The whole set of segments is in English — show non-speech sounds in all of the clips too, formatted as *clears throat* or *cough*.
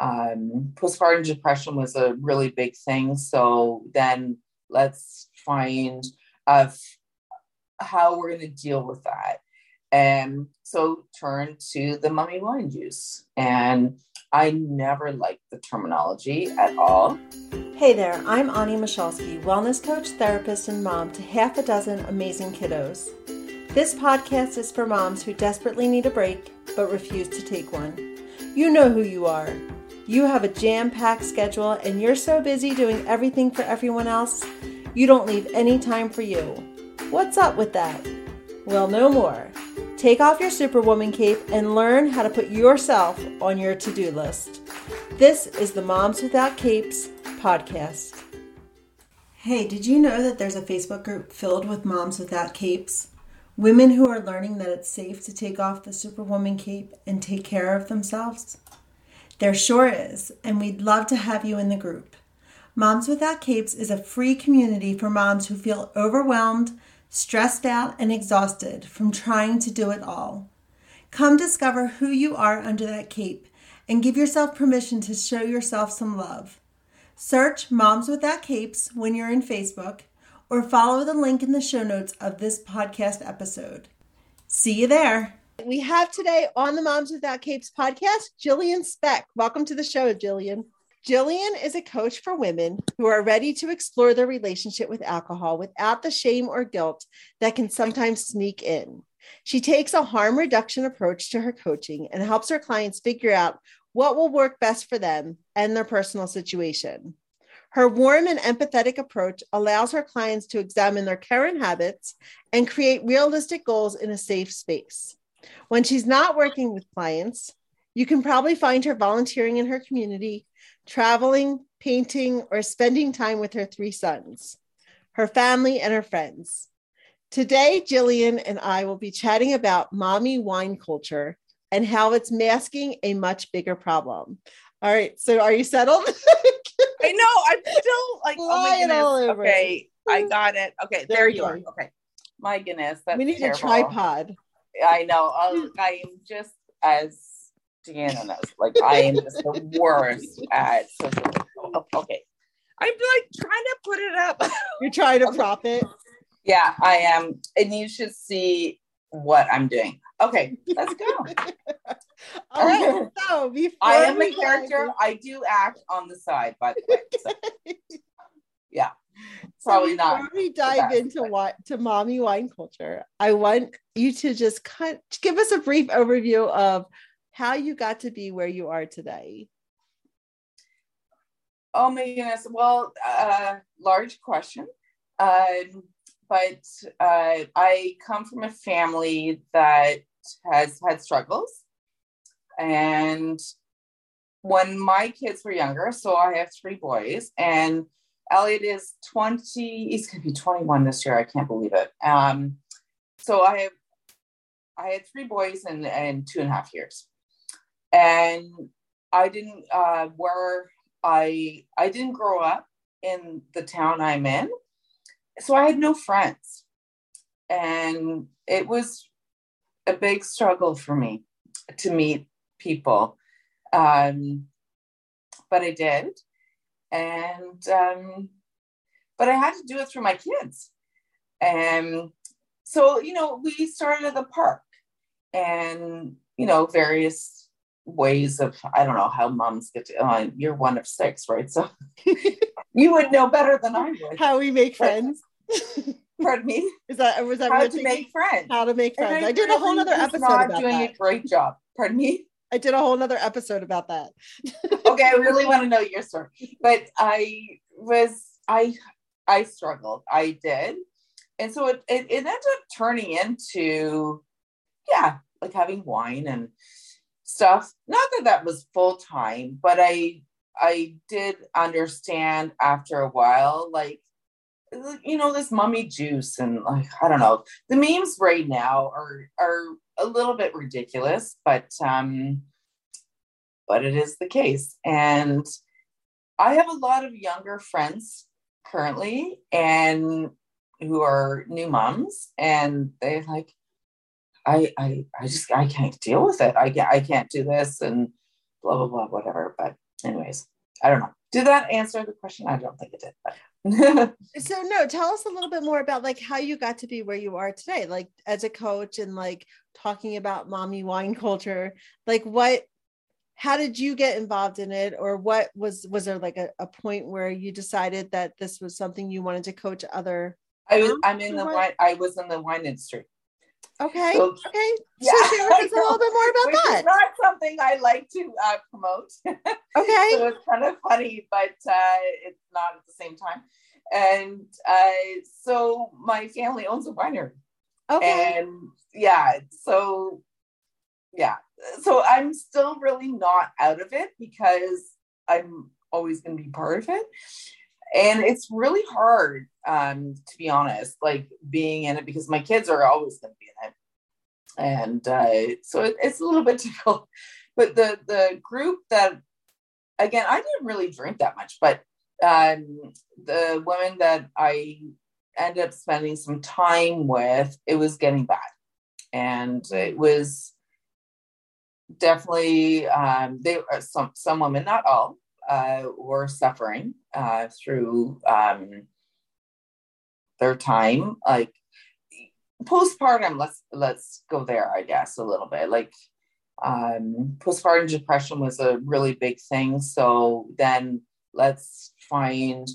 um, postpartum depression was a really big thing. So then let's find of how we're going to deal with that. And so turn to the mummy wine juice. And I never liked the terminology at all. Hey there, I'm Onnie Michalsky, wellness coach, therapist, and mom to half a dozen amazing kiddos. This podcast is for moms who desperately need a break but refuse to take one. You know who you are. You have a jam packed schedule and you're so busy doing everything for everyone else, you don't leave any time for you. What's up with that? Well, no more. Take off your Superwoman cape and learn how to put yourself on your to do list. This is the Moms Without Capes podcast. Hey, did you know that there's a Facebook group filled with moms without capes? Women who are learning that it's safe to take off the Superwoman cape and take care of themselves? There sure is, and we'd love to have you in the group. Moms Without Capes is a free community for moms who feel overwhelmed, stressed out, and exhausted from trying to do it all. Come discover who you are under that cape and give yourself permission to show yourself some love. Search Moms Without Capes when you're in Facebook or follow the link in the show notes of this podcast episode. See you there. We have today on the Moms Without Capes podcast, Jillian Speck. Welcome to the show, Jillian. Jillian is a coach for women who are ready to explore their relationship with alcohol without the shame or guilt that can sometimes sneak in. She takes a harm reduction approach to her coaching and helps her clients figure out what will work best for them and their personal situation. Her warm and empathetic approach allows her clients to examine their current habits and create realistic goals in a safe space. When she's not working with clients, you can probably find her volunteering in her community, traveling, painting, or spending time with her three sons, her family, and her friends. Today, Jillian and I will be chatting about mommy wine culture and how it's masking a much bigger problem. All right, so are you settled? *laughs* I know. I'm still like, oh my goodness. Okay, I got it. Okay, there, there you are. Okay, my goodness, we need terrible. a tripod. I know. Um, hmm. I am just as Deanna knows. Like I am just the worst at social. Oh, okay, I'm like trying to put it up. You're trying to prop it. Yeah, I am, and you should see what I'm doing. Okay, let's go. *laughs* All *laughs* right. So before I am a character. I do act on the side, by the way. So. *laughs* yeah probably so not. Before we dive into what to mommy wine culture, I want you to just cut, give us a brief overview of how you got to be where you are today. Oh my goodness! Well, uh, large question, uh, but uh, I come from a family that has had struggles, and when my kids were younger, so I have three boys, and Elliot is 20, he's going to be 21 this year. I can't believe it. Um, so I have, I had three boys in, in two and a half years. And I didn't, uh, where I, I didn't grow up in the town I'm in. So I had no friends. And it was a big struggle for me to meet people. Um, but I did and um, but I had to do it through my kids. And so, you know, we started at the park and, you know, various ways of, I don't know how moms get to, uh, you're one of six, right? So *laughs* you would know better than I would. How we make friends. *laughs* Pardon me? Is that, was that how to make friends? How to make friends. I, I, did a whole other episode. Not doing that. a great job. Pardon me? I did a whole other episode about that. *laughs* okay, I really want to know your story. But I was I I struggled. I did. And so it, it, it ended up turning into, yeah, like having wine and stuff. Not that that was full time, but I I did understand after a while, like you know, this mummy juice and like I don't know. The memes right now are are a little bit ridiculous, but um, but it is the case. And I have a lot of younger friends currently, and who are new moms, and they're like, I, I, I just, I can't deal with it. I, I can't do this, and blah blah blah, whatever. But anyways, I don't know. Did that answer the question? I don't think it did. But *laughs* so no, tell us a little bit more about like how you got to be where you are today, like as a coach and like talking about mommy wine culture. Like what how did you get involved in it or what was was there like a, a point where you decided that this was something you wanted to coach other I was um, I'm in the wine I was in the wine industry. Okay. So, okay. Yeah. So share with us a little bit more about Which that. Is not something I like to uh, promote. *laughs* Okay. so it's kind of funny, but uh, it's not at the same time. And uh, so my family owns a winery. Okay. And yeah, so yeah, so I'm still really not out of it because I'm always going to be part of it. And it's really hard, um, to be honest, like being in it because my kids are always going to be in it. And uh, so it, it's a little bit *laughs* difficult. But the the group that, again, I didn't really drink that much, but um, the women that I ended up spending some time with, it was getting bad. And it was definitely um, they uh, some some women, not all, uh, were suffering uh, through um, their time, like postpartum. Let's let's go there, I guess, a little bit. Like um, postpartum depression was a really big thing. So then let's find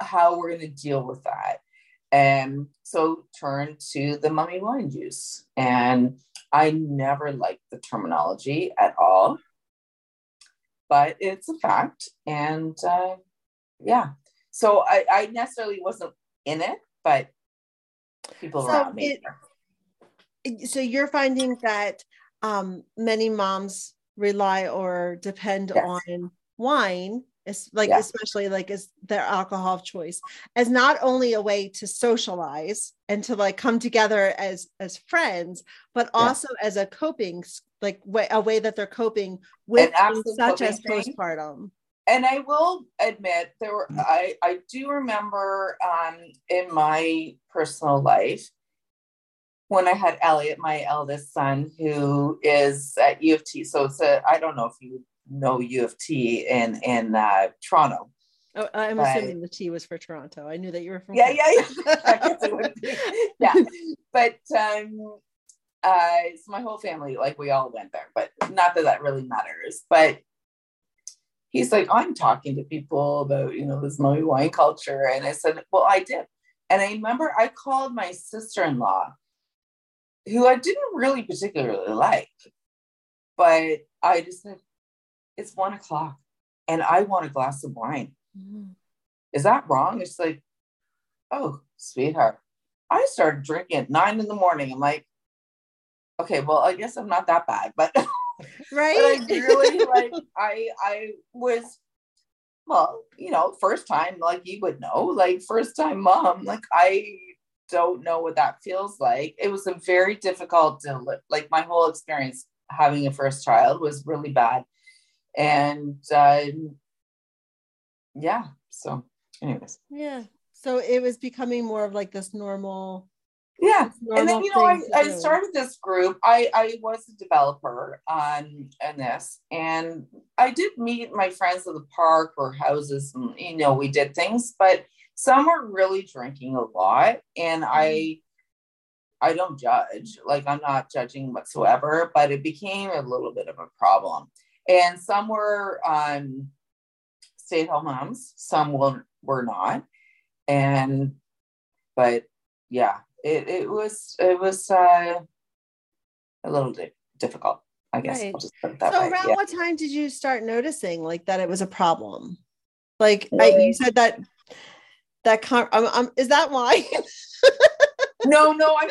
how we're going to deal with that. And so turn to the mummy wine juice. And I never liked the terminology at all, but it's a fact. And uh, yeah, so I, I necessarily wasn't in it, but people so around me. It, so you're finding that um, many moms rely or depend yes. on wine it's like yeah. especially like as their alcohol of choice as not only a way to socialize and to like come together as as friends but also as a coping like way, a way that they're coping with such as postpartum and i will admit there were i i do remember um in my personal life when I had Elliot, my eldest son, who is at U of T. So it's a, I don't know if you no U of T in in uh, Toronto. Oh, I'm but, assuming the T was for Toronto. I knew that you were from. Yeah, yeah, yeah. yeah, *laughs* but um, uh, so my whole family, like we all went there, but not that that really matters. But he's like, I'm talking to people about you know this Moe wine culture, and I said, well, I did, and I remember I called my sister-in-law, who I didn't really particularly like, but I just said, it's one o'clock and I want a glass of wine. Mm-hmm. Is that wrong? It's like, oh, sweetheart. I started drinking at nine in the morning. I'm like, okay, well, I guess I'm not that bad, but right. *laughs* but I really *laughs* like I I was well, you know, first time, like you would know, like first time mom, like I don't know what that feels like. It was a very difficult, to like my whole experience having a first child was really bad and uh, yeah so anyways. Yeah so it was becoming more of like this normal yeah normal and then you know I, I started this group. I i was a developer on on this and i did meet my friends at the park or houses and you know we did things but some were really drinking a lot and mm-hmm. i I don't judge, like I'm not judging whatsoever, but it became a little bit of a problem and some were um, stay-at-home moms some were, were not and but yeah it, it was it was uh, a little di- difficult i guess right. so way. around yeah. what time did you start noticing like that it was a problem like I, you said that that con- um, um, is that why no, no, I'm,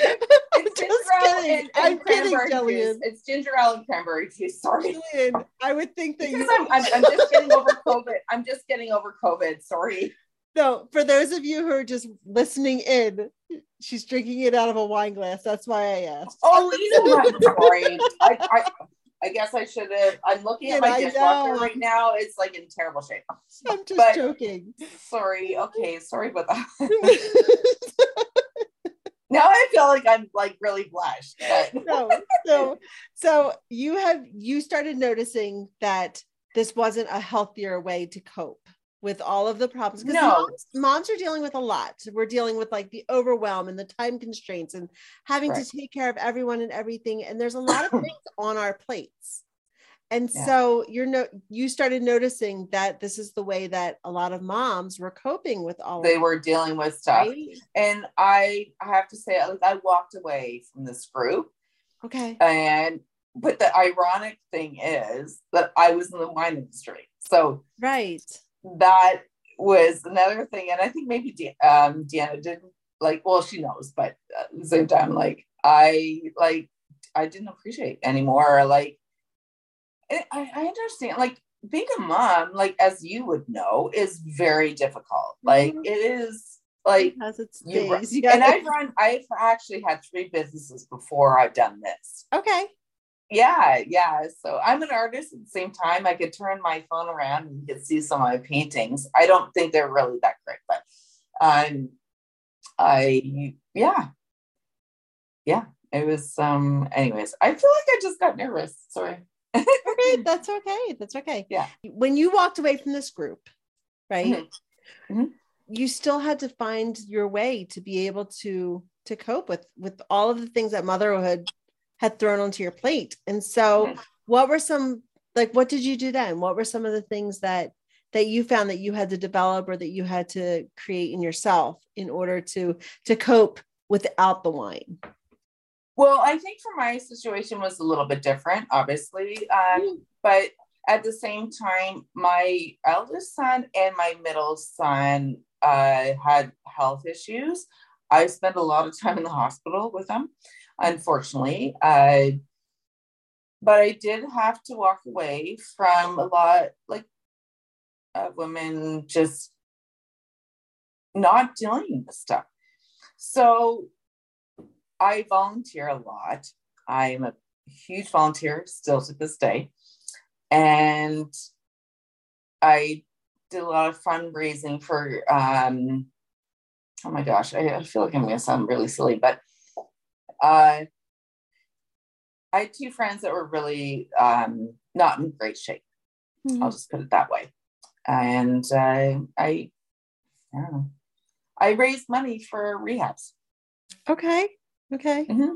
it's ginger ale and, and I'm cranberry kidding, juice. It's ginger ale and cranberry juice. Sorry, Jillian, I would think that because you. I'm, I'm, I'm just getting over COVID. I'm just getting over COVID. Sorry. No, for those of you who are just listening in, she's drinking it out of a wine glass. That's why I asked. Oh, know what? Sorry. I, I, I guess I should have. I'm looking at my dishwasher right now. It's like in terrible shape. I'm just but, joking. Sorry. Okay. Sorry about that. *laughs* now I feel like I'm like really blushed. *laughs* no, so so you have you started noticing that this wasn't a healthier way to cope with all of the problems because No. moms, moms are dealing with a lot we're dealing with like the overwhelm and the time constraints and having Right. to take care of everyone and everything and there's a lot of *clears throat* things on our plates and Yeah. so you're no you started noticing that this is the way that a lot of moms were coping with all They were dealing with stuff. right? And I I have to say, like, I walked away from this group. okay And but the ironic thing is that I was in the wine industry. So right that was another thing. And I think maybe De- um, Deanna didn't like, well, she knows, but at the same time, like, I like, I didn't appreciate anymore. Like, I, I I understand, like, being a mom, like, as you would know, is very difficult. Like, Mhm. it is like, it has its you run, days. You *laughs* and I've run, I've actually had three businesses before I've done this. okay Yeah, yeah. So I'm an artist at the same time. I could turn my phone around and you could see some of my paintings. I don't think they're really that great, but um I yeah. Yeah. It was um anyways. I feel like I just got nervous. Sorry. Okay *laughs* that's okay that's okay Yeah. when you walked away from this group right Mhm. Mhm. you still had to find your way to be able to to cope with with all of the things that motherhood had thrown onto your plate and so Mhm. what were some like what did you do then what were some of the things that that you found that you had to develop or that you had to create in yourself in order to to cope without the wine Well, I think for my situation was a little bit different, obviously. Um, but at the same time, my eldest son and my middle son uh, had health issues. I spent a lot of time in the hospital with them, unfortunately. Uh, but I did have to walk away from a lot, like of women just not dealing with stuff. So I volunteer a lot. I'm a huge volunteer still to this day. And I did a lot of fundraising for um oh my gosh, I, I feel like I'm gonna sound really silly, but uh I had two friends that were really um not in great shape. I'll just put it that way. And uh, I, I don't know. I raised money for rehabs. okay okay Mhm.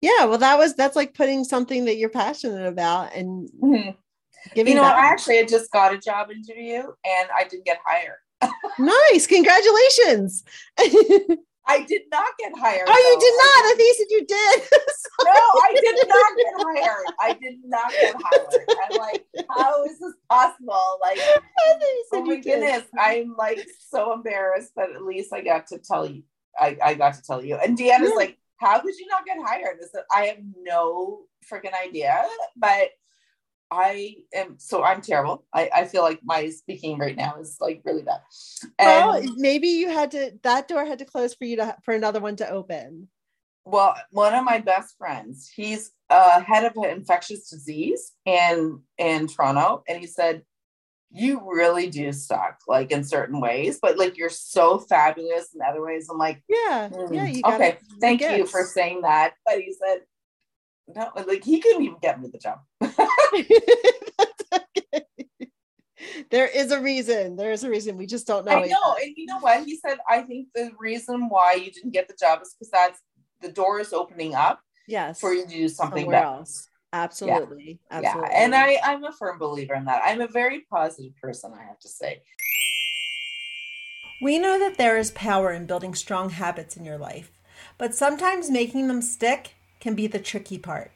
yeah well that was that's like putting something that you're passionate about and Mhm. giving You know. I actually had just got a job interview and I didn't get hired. *laughs* nice congratulations *laughs* I did not get hired. Oh, you did not. I I think you said you did. *laughs* no, I did not get hired. I did not get hired. I'm like, how is this possible? Like, I thought you said oh my you did. goodness, I'm like so embarrassed, but at least I got to tell you. I, I got to tell you. And Deanna's Yeah. like, how did you not get hired? I said, I have no freaking idea, but I am so I'm terrible. I, I feel like my speaking right now is like really bad. And well, maybe you had to. That door had to close for you to for another one to open. Well, one of my best friends, he's uh, head of infectious disease in in Toronto, and he said, "You really do suck, like in certain ways, but like you're so fabulous in other ways." I'm like, Yeah, "Hmm, yeah. Okay, thank you for saying that. But he said, "No, like he couldn't even get me the job." Okay. *laughs* *laughs* There is a reason. There is a reason. We just don't know. I know, yet. and you know what? He said, "I think the reason why you didn't get the job is because that's the door is opening up Yes. for you to do something somewhere better." else. Absolutely. Absolutely. Yeah, and I I'm a firm believer in that. I'm a very positive person, I have to say. We know that there is power in building strong habits in your life, but sometimes making them stick can be the tricky part.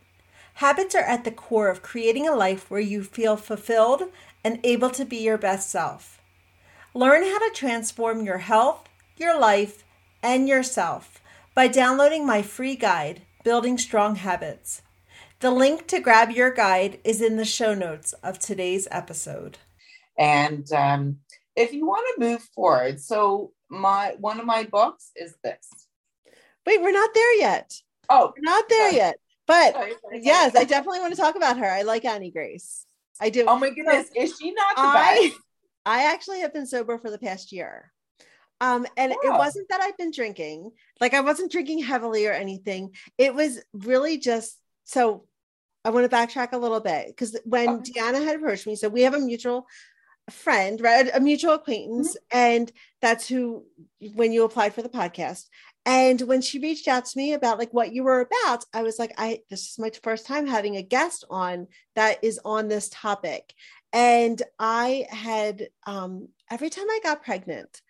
Habits are at the core of creating a life where you feel fulfilled and able to be your best self. Learn how to transform your health, your life, and yourself by downloading my free guide, Building Strong Habits. The link to grab your guide is in the show notes of today's episode. And um, if you want to move forward, so my one of my books is this. Wait, we're not there yet. Oh, We're not there Sorry. yet. But sorry, sorry, yes. I definitely want to talk about her. I like Annie Grace. I do. Oh my goodness, is she not the I best? I actually have been sober for the past year. Um, and it wasn't that I've been drinking, like I wasn't drinking heavily or anything. It was really just so I want to backtrack a little bit because when Okay. Deanna had approached me, so we have a mutual friend, right? A mutual acquaintance, and that's who when you applied for the podcast. And when she reached out to me about like what you were about, I was like, I this is my first time having a guest on that is on this topic. And I had um every time I got pregnant,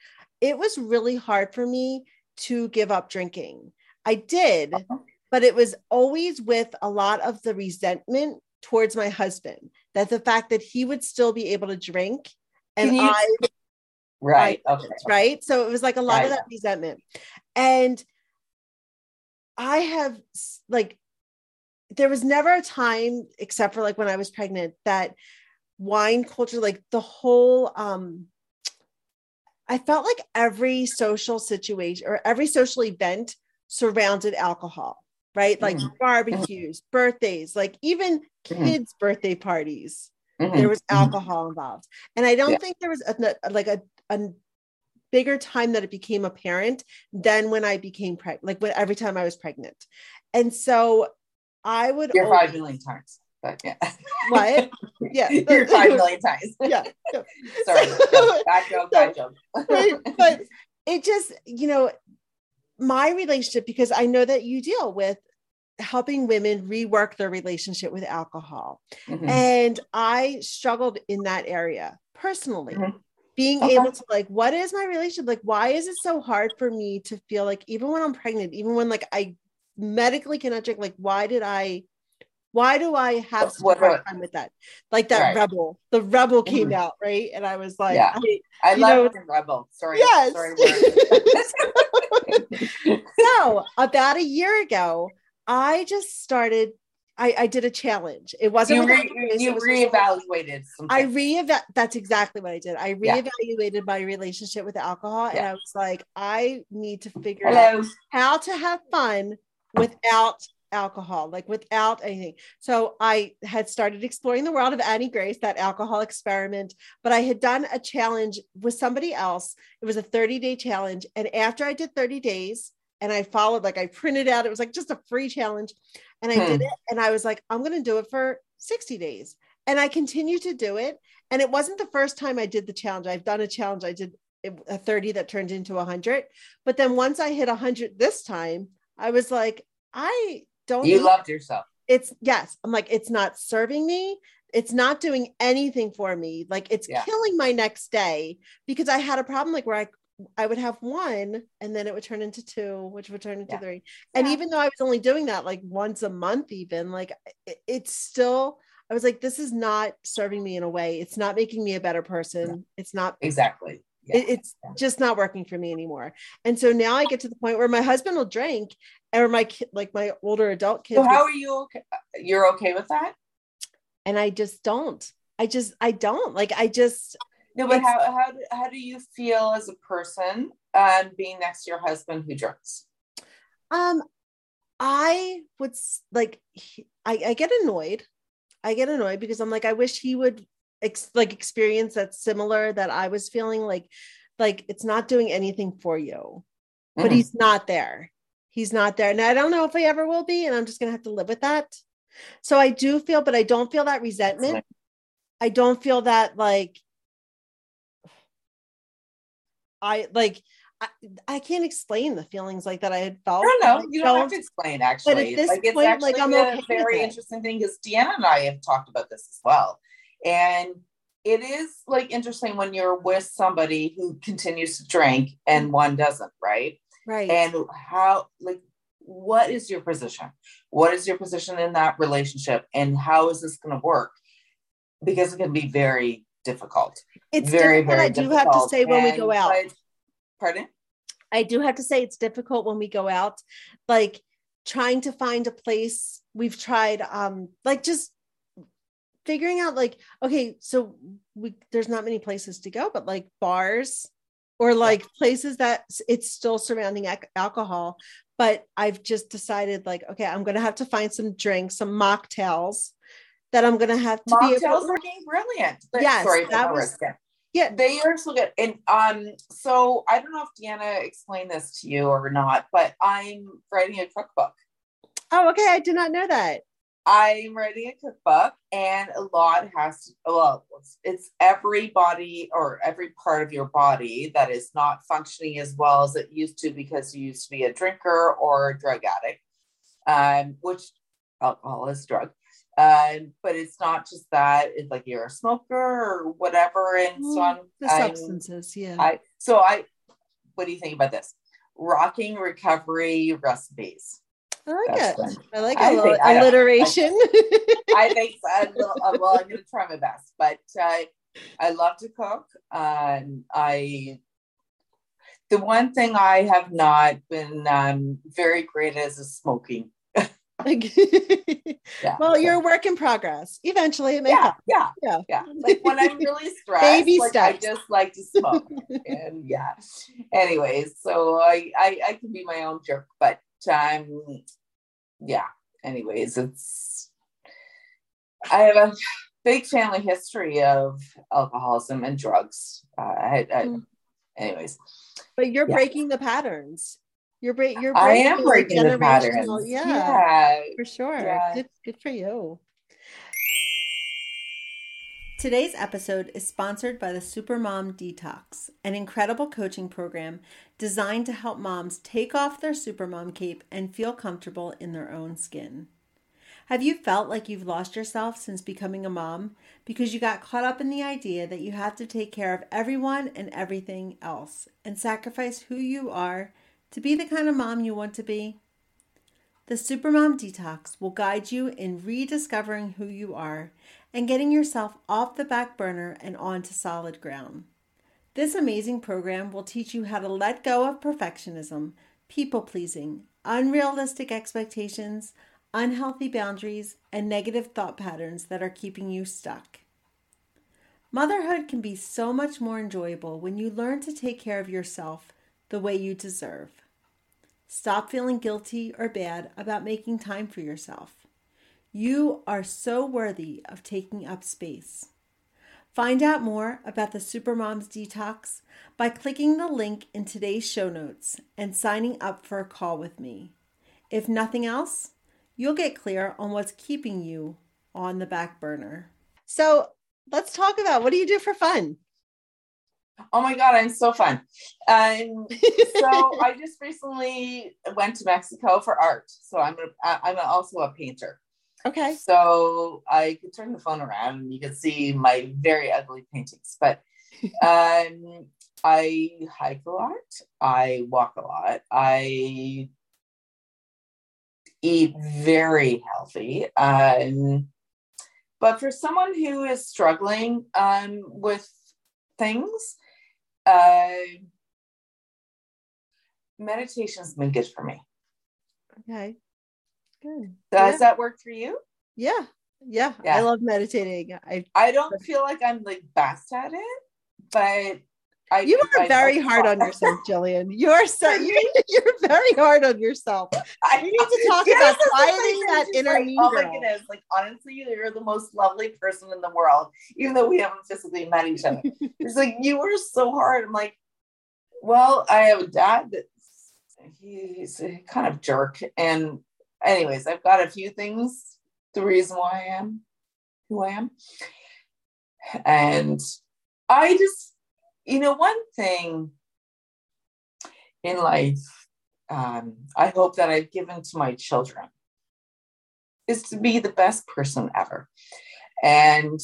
it was really hard for me to give up drinking. I did, Uh-huh. But it was always with a lot of the resentment towards my husband that the fact that he would still be able to drink and you- I Right. Okay. right so it was like a lot of that resentment and I have like there was never a time except for like when I was pregnant that wine culture like the whole um I felt like every social situation or every social event surrounded alcohol, right? Like Mhm. barbecues, birthdays, like even Mhm. kids' birthday parties, Mhm. there was alcohol involved. And I don't Yeah. think there was a, like a, a bigger time that it became apparent than when I became pregnant, like when every time I was pregnant. And so I would You're always- five million times. But yeah. What? *laughs* Yeah. You're *laughs* five million times. yeah. *laughs* yeah. Sorry. Bad joke. Bad joke. right but it just you know my relationship because i know that you deal with helping women rework their relationship with alcohol Mhm. and i struggled in that area personally Mhm. being Okay. able to like what is my relationship like why is it so hard for me to feel like even when i'm pregnant even when like i medically cannot drink like why did i why do i have such a hard time with that like that Right. rebel the rebel came Mhm. out right and i was like Yeah. I, I love know- the rebel. Sorry. Yes. Sorry. so *laughs* *laughs* about a year ago, I just started. I, I did a challenge. It wasn't. you re- you reevaluated I reevaluated. That's exactly what I did. I Yeah. reevaluated my relationship with alcohol, and I was like, I need to figure out how to have fun without alcohol, like without anything. So I had started exploring the world of Annie Grace, that alcohol experiment, but I had done a challenge with somebody else. It was a 30 day challenge. And after I did 30 days and I followed, like I printed out, it was like just a free challenge. And I Hmm. did it. And I was like, I'm going to do it for 60 days. And I continued to do it. And it wasn't the first time I did the challenge. I've done a challenge. I did a 30 that turned into 100. But then once I hit 100 this time, I was like, I don't You loved yourself. it's yes. I'm like, it's not serving me. It's not doing anything for me. Like it's Yeah. killing my next day because I had a problem like where I I would have one and then it would turn into two, which would turn into Yeah. three. And Yeah. even though I was only doing that like once a month, even like it, it's still, I was like, this is not serving me in a way. It's not making me a better person. It's not Exactly. Yeah. it- it's Yeah. just not working for me anymore. And so now I get to the point where my husband will drink or my kid, like my older adult kids, so how are you okay? You're okay with that? and I just don't. I just, I don't like, I just, No, but how how do, how do you feel as a person um, being next to your husband who drinks? um, I would like, he- I, I get annoyed. I get annoyed because I'm like, I wish he would ex- like experience that similar that I was feeling like, like it's not doing anything for you, but Mhm. he's not there. He's not there. And I don't know if he ever will be. And I'm just going to have to live with that. So I do feel, but I don't feel that resentment. I don't feel that like I like I, I can't explain the feelings like that I had felt. I don't know. You don't have to explain. Actually, this like it's point, actually like, I'm a okay very interesting thing because Deanna and I have talked about this as well, and it is like interesting when you're with somebody who continues to drink and mm-hmm. one doesn't, right? right. And how like what is your position? What is your position in that relationship, and how is this going to work? Because it can be very difficult. It's very difficult. very. I do have to difficult. say when we go out. pardon. I do have to say it's difficult when we go out, like trying to find a place. We've tried, um, like just figuring out, like, okay, so we there's not many places to go, but like bars or like places that it's still surrounding ac- alcohol. But I've just decided, like, okay, I'm gonna have to find some drinks, some mocktails that I'm gonna have to be. Mocktails are brilliant. But- Yes, sorry, that was- Yeah. They are so good. And um, so I don't know if Deanna explained this to you or not, but I'm writing a cookbook. Oh, okay, I did not know that. I'm writing a cookbook, and a lot has to, well, it's, it's every body or every part of your body that is not functioning as well as it used to because you used to be a drinker or a drug addict, um, which alcohol is drug. Uh, but it's not just that; it's like you're a smoker or whatever, and so on. The substances, yeah. I, so I, what do you think about this? Rocking recovery recipes. I like it. Fun. I like I a little alliteration. I, *laughs* I think so. I well, I'm going to try my best, but uh, I love to cook. Um, I the one thing I have not been um, very great at is smoking. *laughs* yeah. Well, you're a work in progress. Eventually, it may yeah, yeah, yeah, yeah. Like when I'm really *laughs* stressed, Baby like steps. I just like to smoke. and yeah. Anyways, so I, I I can be my own jerk, but um, yeah. Anyways, it's I have a big family history of alcoholism and drugs. Uh, I, I, mm. anyways, but you're yeah. breaking the patterns. You're, break, you're breaking. I am breaking the patterns. Yeah, yeah, for sure. Yeah. Good, good for you. Today's episode is sponsored by the Supermom Detox, an incredible coaching program designed to help moms take off their supermom cape and feel comfortable in their own skin. Have you felt like you've lost yourself since becoming a mom because you got caught up in the idea that you have to take care of everyone and everything else and sacrifice who you are to be the kind of mom you want to be? The Supermom Detox will guide you in rediscovering who you are and getting yourself off the back burner and onto solid ground. This amazing program will teach you how to let go of perfectionism, people pleasing, unrealistic expectations, unhealthy boundaries, and negative thought patterns that are keeping you stuck. Motherhood can be so much more enjoyable when you learn to take care of yourself the way you deserve. Stop feeling guilty or bad about making time for yourself. You are so worthy of taking up space. Find out more about the Supermoms Detox by clicking the link in today's show notes and signing up for a call with me. If nothing else, you'll get clear on what's keeping you on the back burner. So let's talk about what do you do for fun? Oh my God, I'm so fun. Um, so *laughs* I just recently went to Mexico for art. So I'm I'm also a painter. Okay. So I could turn the phone around and you can see my very ugly paintings. But *laughs* um, I hike a lot. I walk a lot. I eat very healthy. Um, but for someone who is struggling um, with things, uh, meditation's been good for me. Okay. Good. Does yeah. that work for you? Yeah. yeah. Yeah. I love meditating. I I don't feel like I'm like best at it, but I, you are I very hard on yourself, Jillian. You are so *laughs* you're, you're very hard on yourself. I, you need to *laughs* talk about quieting that inner like, Oh my goodness! Like honestly, you're the most lovely person in the world, even though we haven't physically met each other. *laughs* it's like you were so hard. I'm like, well, I have a dad that he's a kind of jerk, and anyways, I've got a few things. The reason why I am who I am, and I just you know, one thing in life um, I hope that I've given to my children is to be the best person ever. And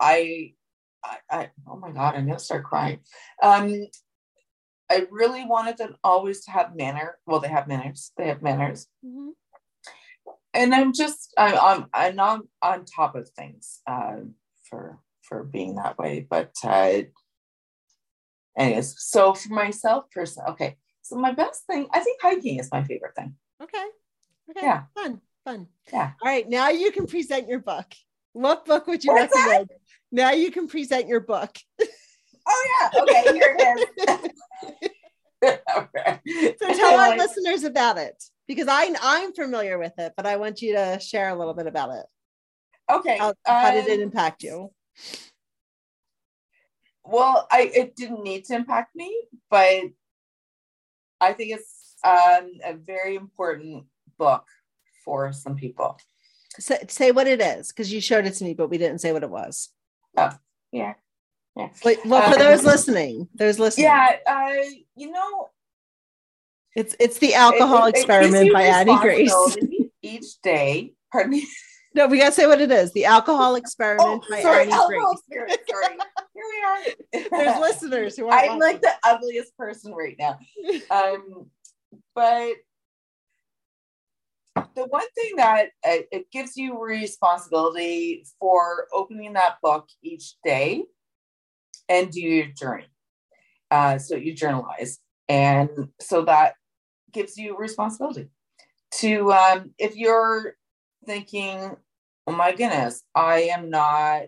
I, I, I oh my God, I'm gonna start crying. Um, I really wanted them always to have manner. Well, they have manners. They have manners. Mm-hmm. And I'm just, I, I'm, I'm not on top of things uh, for for being that way. But uh, anyways, so for myself person, okay. So my best thing, I think hiking is my favorite thing. Okay. Okay. Yeah. Fun. Fun. Yeah. All right. Now you can present your book. What book would you What's recommend? That? Now you can present your book. *laughs* Oh yeah. Okay. Here it is. okay. *laughs* *laughs* So tell our listeners about it because I I'm familiar with it, but I want you to share a little bit about it. Okay. How, how did it um, impact you? Well, I it didn't need to impact me, but I think it's um, a very important book for some people. Say, say what it is because you showed it to me, but we didn't say what it was. Oh, yeah. Yeah. Wait, well, for Um, those listening, those listening, Yeah, uh, you know, it's it's the alcohol it- it experiment by Annie Grace. Each day, pardon me. No, we gotta say what it is. The alcohol experiment Oh, by sorry, alcohol Grace. Sorry, here we are. There's listeners who are. I'm like the ugliest person right now. Um, but the one thing that uh, it gives you responsibility for opening that book each day and do your journey. Uh, so you journalize, and so that gives you responsibility to um, if you're thinking, "Oh my goodness, I am not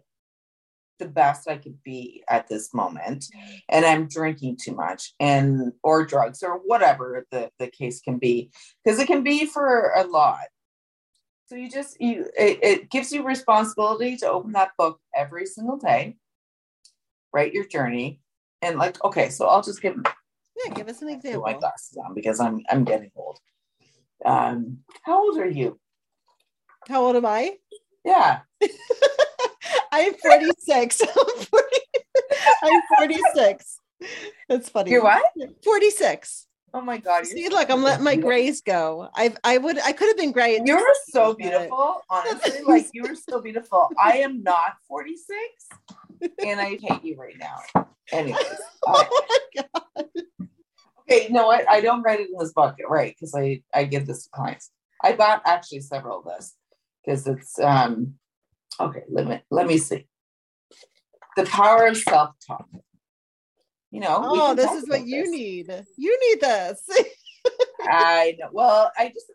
the best I could be at this moment, and I'm drinking too much, and or drugs or whatever the the case can be, because it can be for a lot." So you just you it, it gives you responsibility to open that book every single day, write your journey, and like okay, so I'll just give yeah, give us an put my glasses on because I'm I'm getting old. Um, how old are you? How old am I? Yeah, *laughs* I'm 46. *laughs* I'm 40 I'm 46. That's funny. you're what? 46. Oh my god! See, so look, I'm letting my grays go. I've I would I could have been gray. You're so beautiful, honestly. *laughs* Like you were so beautiful. I am not 46, and I hate you right now. Anyways, I- Oh my god. okay, you know what? I don't write it in this bucket, right? Because I I give this to clients. I bought actually several of this because it's um okay. Let me let me see. The power of self talk. You know. Oh, this is what you this. need. You need this. *laughs* I know. Well, I just,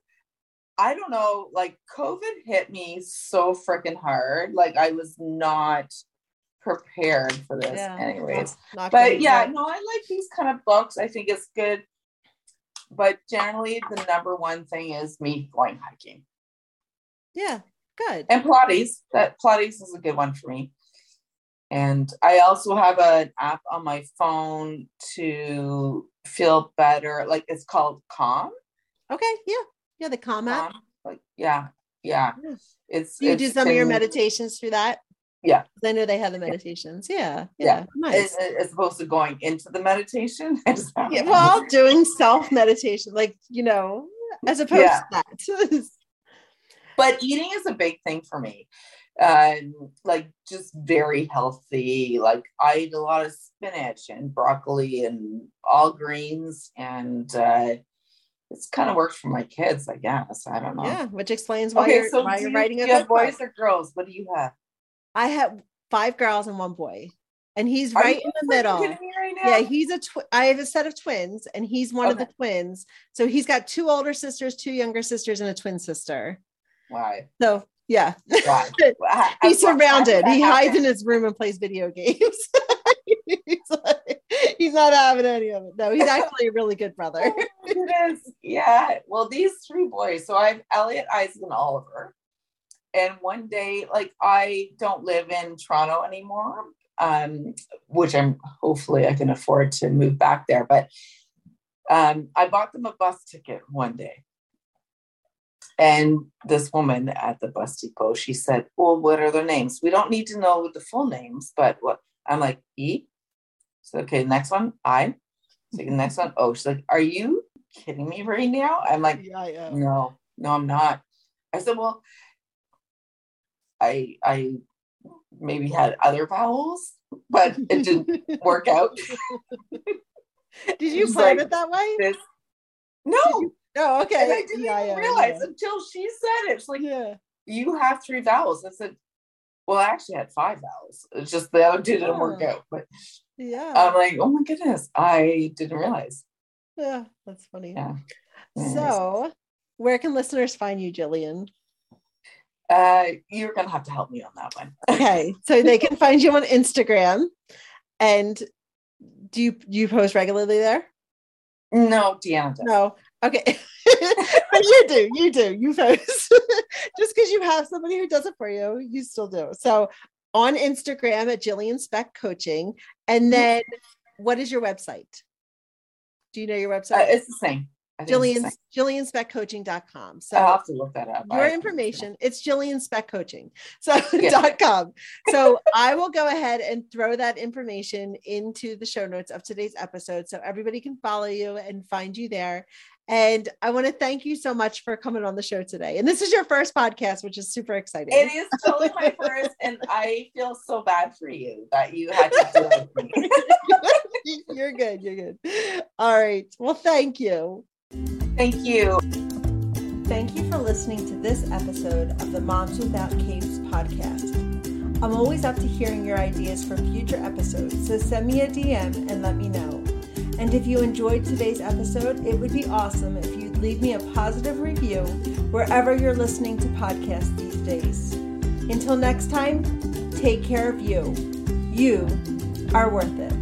I don't know. Like, COVID hit me so freaking hard. Like, I was not prepared for this, Yeah. anyways. Not But yeah, no, I like these kind of books. I think it's good. But generally, the number one thing is me going hiking Yeah, good. and Pilates. That Pilates is a good one for me. And I also have an app on my phone to feel better. Like it's called Calm. Okay, yeah. Yeah, the. Calm. Like yeah, yeah. Yeah. It's Do you do it's some of your meditations through that? Yeah. I know they have the meditations. Yeah. Yeah. Yeah. As, Nice. as opposed to going into the meditation. *laughs* Yeah, well, doing self meditation, like, you know, as opposed Yeah. to that. *laughs* but eating is a big thing for me. Um, like just very healthy. Like I eat a lot of spinach and broccoli and all greens, and uh, it's kind of works for my kids, I guess. I don't know. yeah, which explains why Okay, you're, so why you're you, writing a you cookbook. boys or girls? What do you have? I have five girls and one boy, and he's Are right in the middle. right? Yeah, he's a tw- I have a set of twins, and he's one of the twins. So he's got two older sisters, two younger sisters, and a twin sister. Why? So yeah, Why? *laughs* I- he's I- surrounded. He hides in his room and plays video games. *laughs* he's, like- he's not having any of it. No, he's *laughs* actually a really good brother. Oh my. Yeah. Well, these three boys. So I have Elliot, Isaac, and Oliver. And one day, like I don't live in Toronto anymore, um, which I'm hopefully I can afford to move back there. But um, I bought them a bus ticket one day. And this woman at the bus depot, she said, Well, what are their names? We don't need to know the full names, but what I'm like, E. So okay, next one, I. So the next one, oh, she's like, Are you kidding me right now? I'm like, Yeah, I am. No, no, I'm not. I said, Well, I I maybe had other vowels, but it didn't *laughs* work out. Did you plan like it that way? This no, Oh, okay. and I didn't Yeah, even yeah, realize yeah. until she said it. She's like, Yeah. you have three vowels. I said, well, I actually had five vowels. It's just the other two didn't work out. But Yeah. I'm like, oh my goodness, I didn't realize. yeah. That's funny. Yeah. So, where can listeners find you, Jillian? Uh, you're gonna have to help me on that one. Okay, so they can *laughs* find you on Instagram, and do you do you post regularly there? No, Deanna does. No. Okay, *laughs* but you do, you do, you post. *laughs* Just because you have somebody who does it for you, you still do. So on Instagram at Jillian Speck Coaching, and then what is your website? Do you know your Uh, website? it's the same. Jillian, JillianSpeckCoaching.com. So I'll have to look that up. Your information, it's Jillian Speck Coaching. So *laughs* dot com. So I will go ahead and throw that information into the show notes of today's episode so everybody can follow you and find you there. And I want to thank you so much for coming on the show today. And this is your first podcast, which is super exciting. It is totally my first, and I feel so bad for you that you had to do it. *laughs* you're good. You're good. All right. Well, thank you. Thank you. Thank you for listening to this episode of the Moms Without Capes podcast. I'm always up to hearing your ideas for future episodes, so send me a DM and let me know. And if you enjoyed today's episode, it would be awesome if you'd leave me a positive review wherever you're listening to podcasts these days. Until next time, take care of you. You are worth it.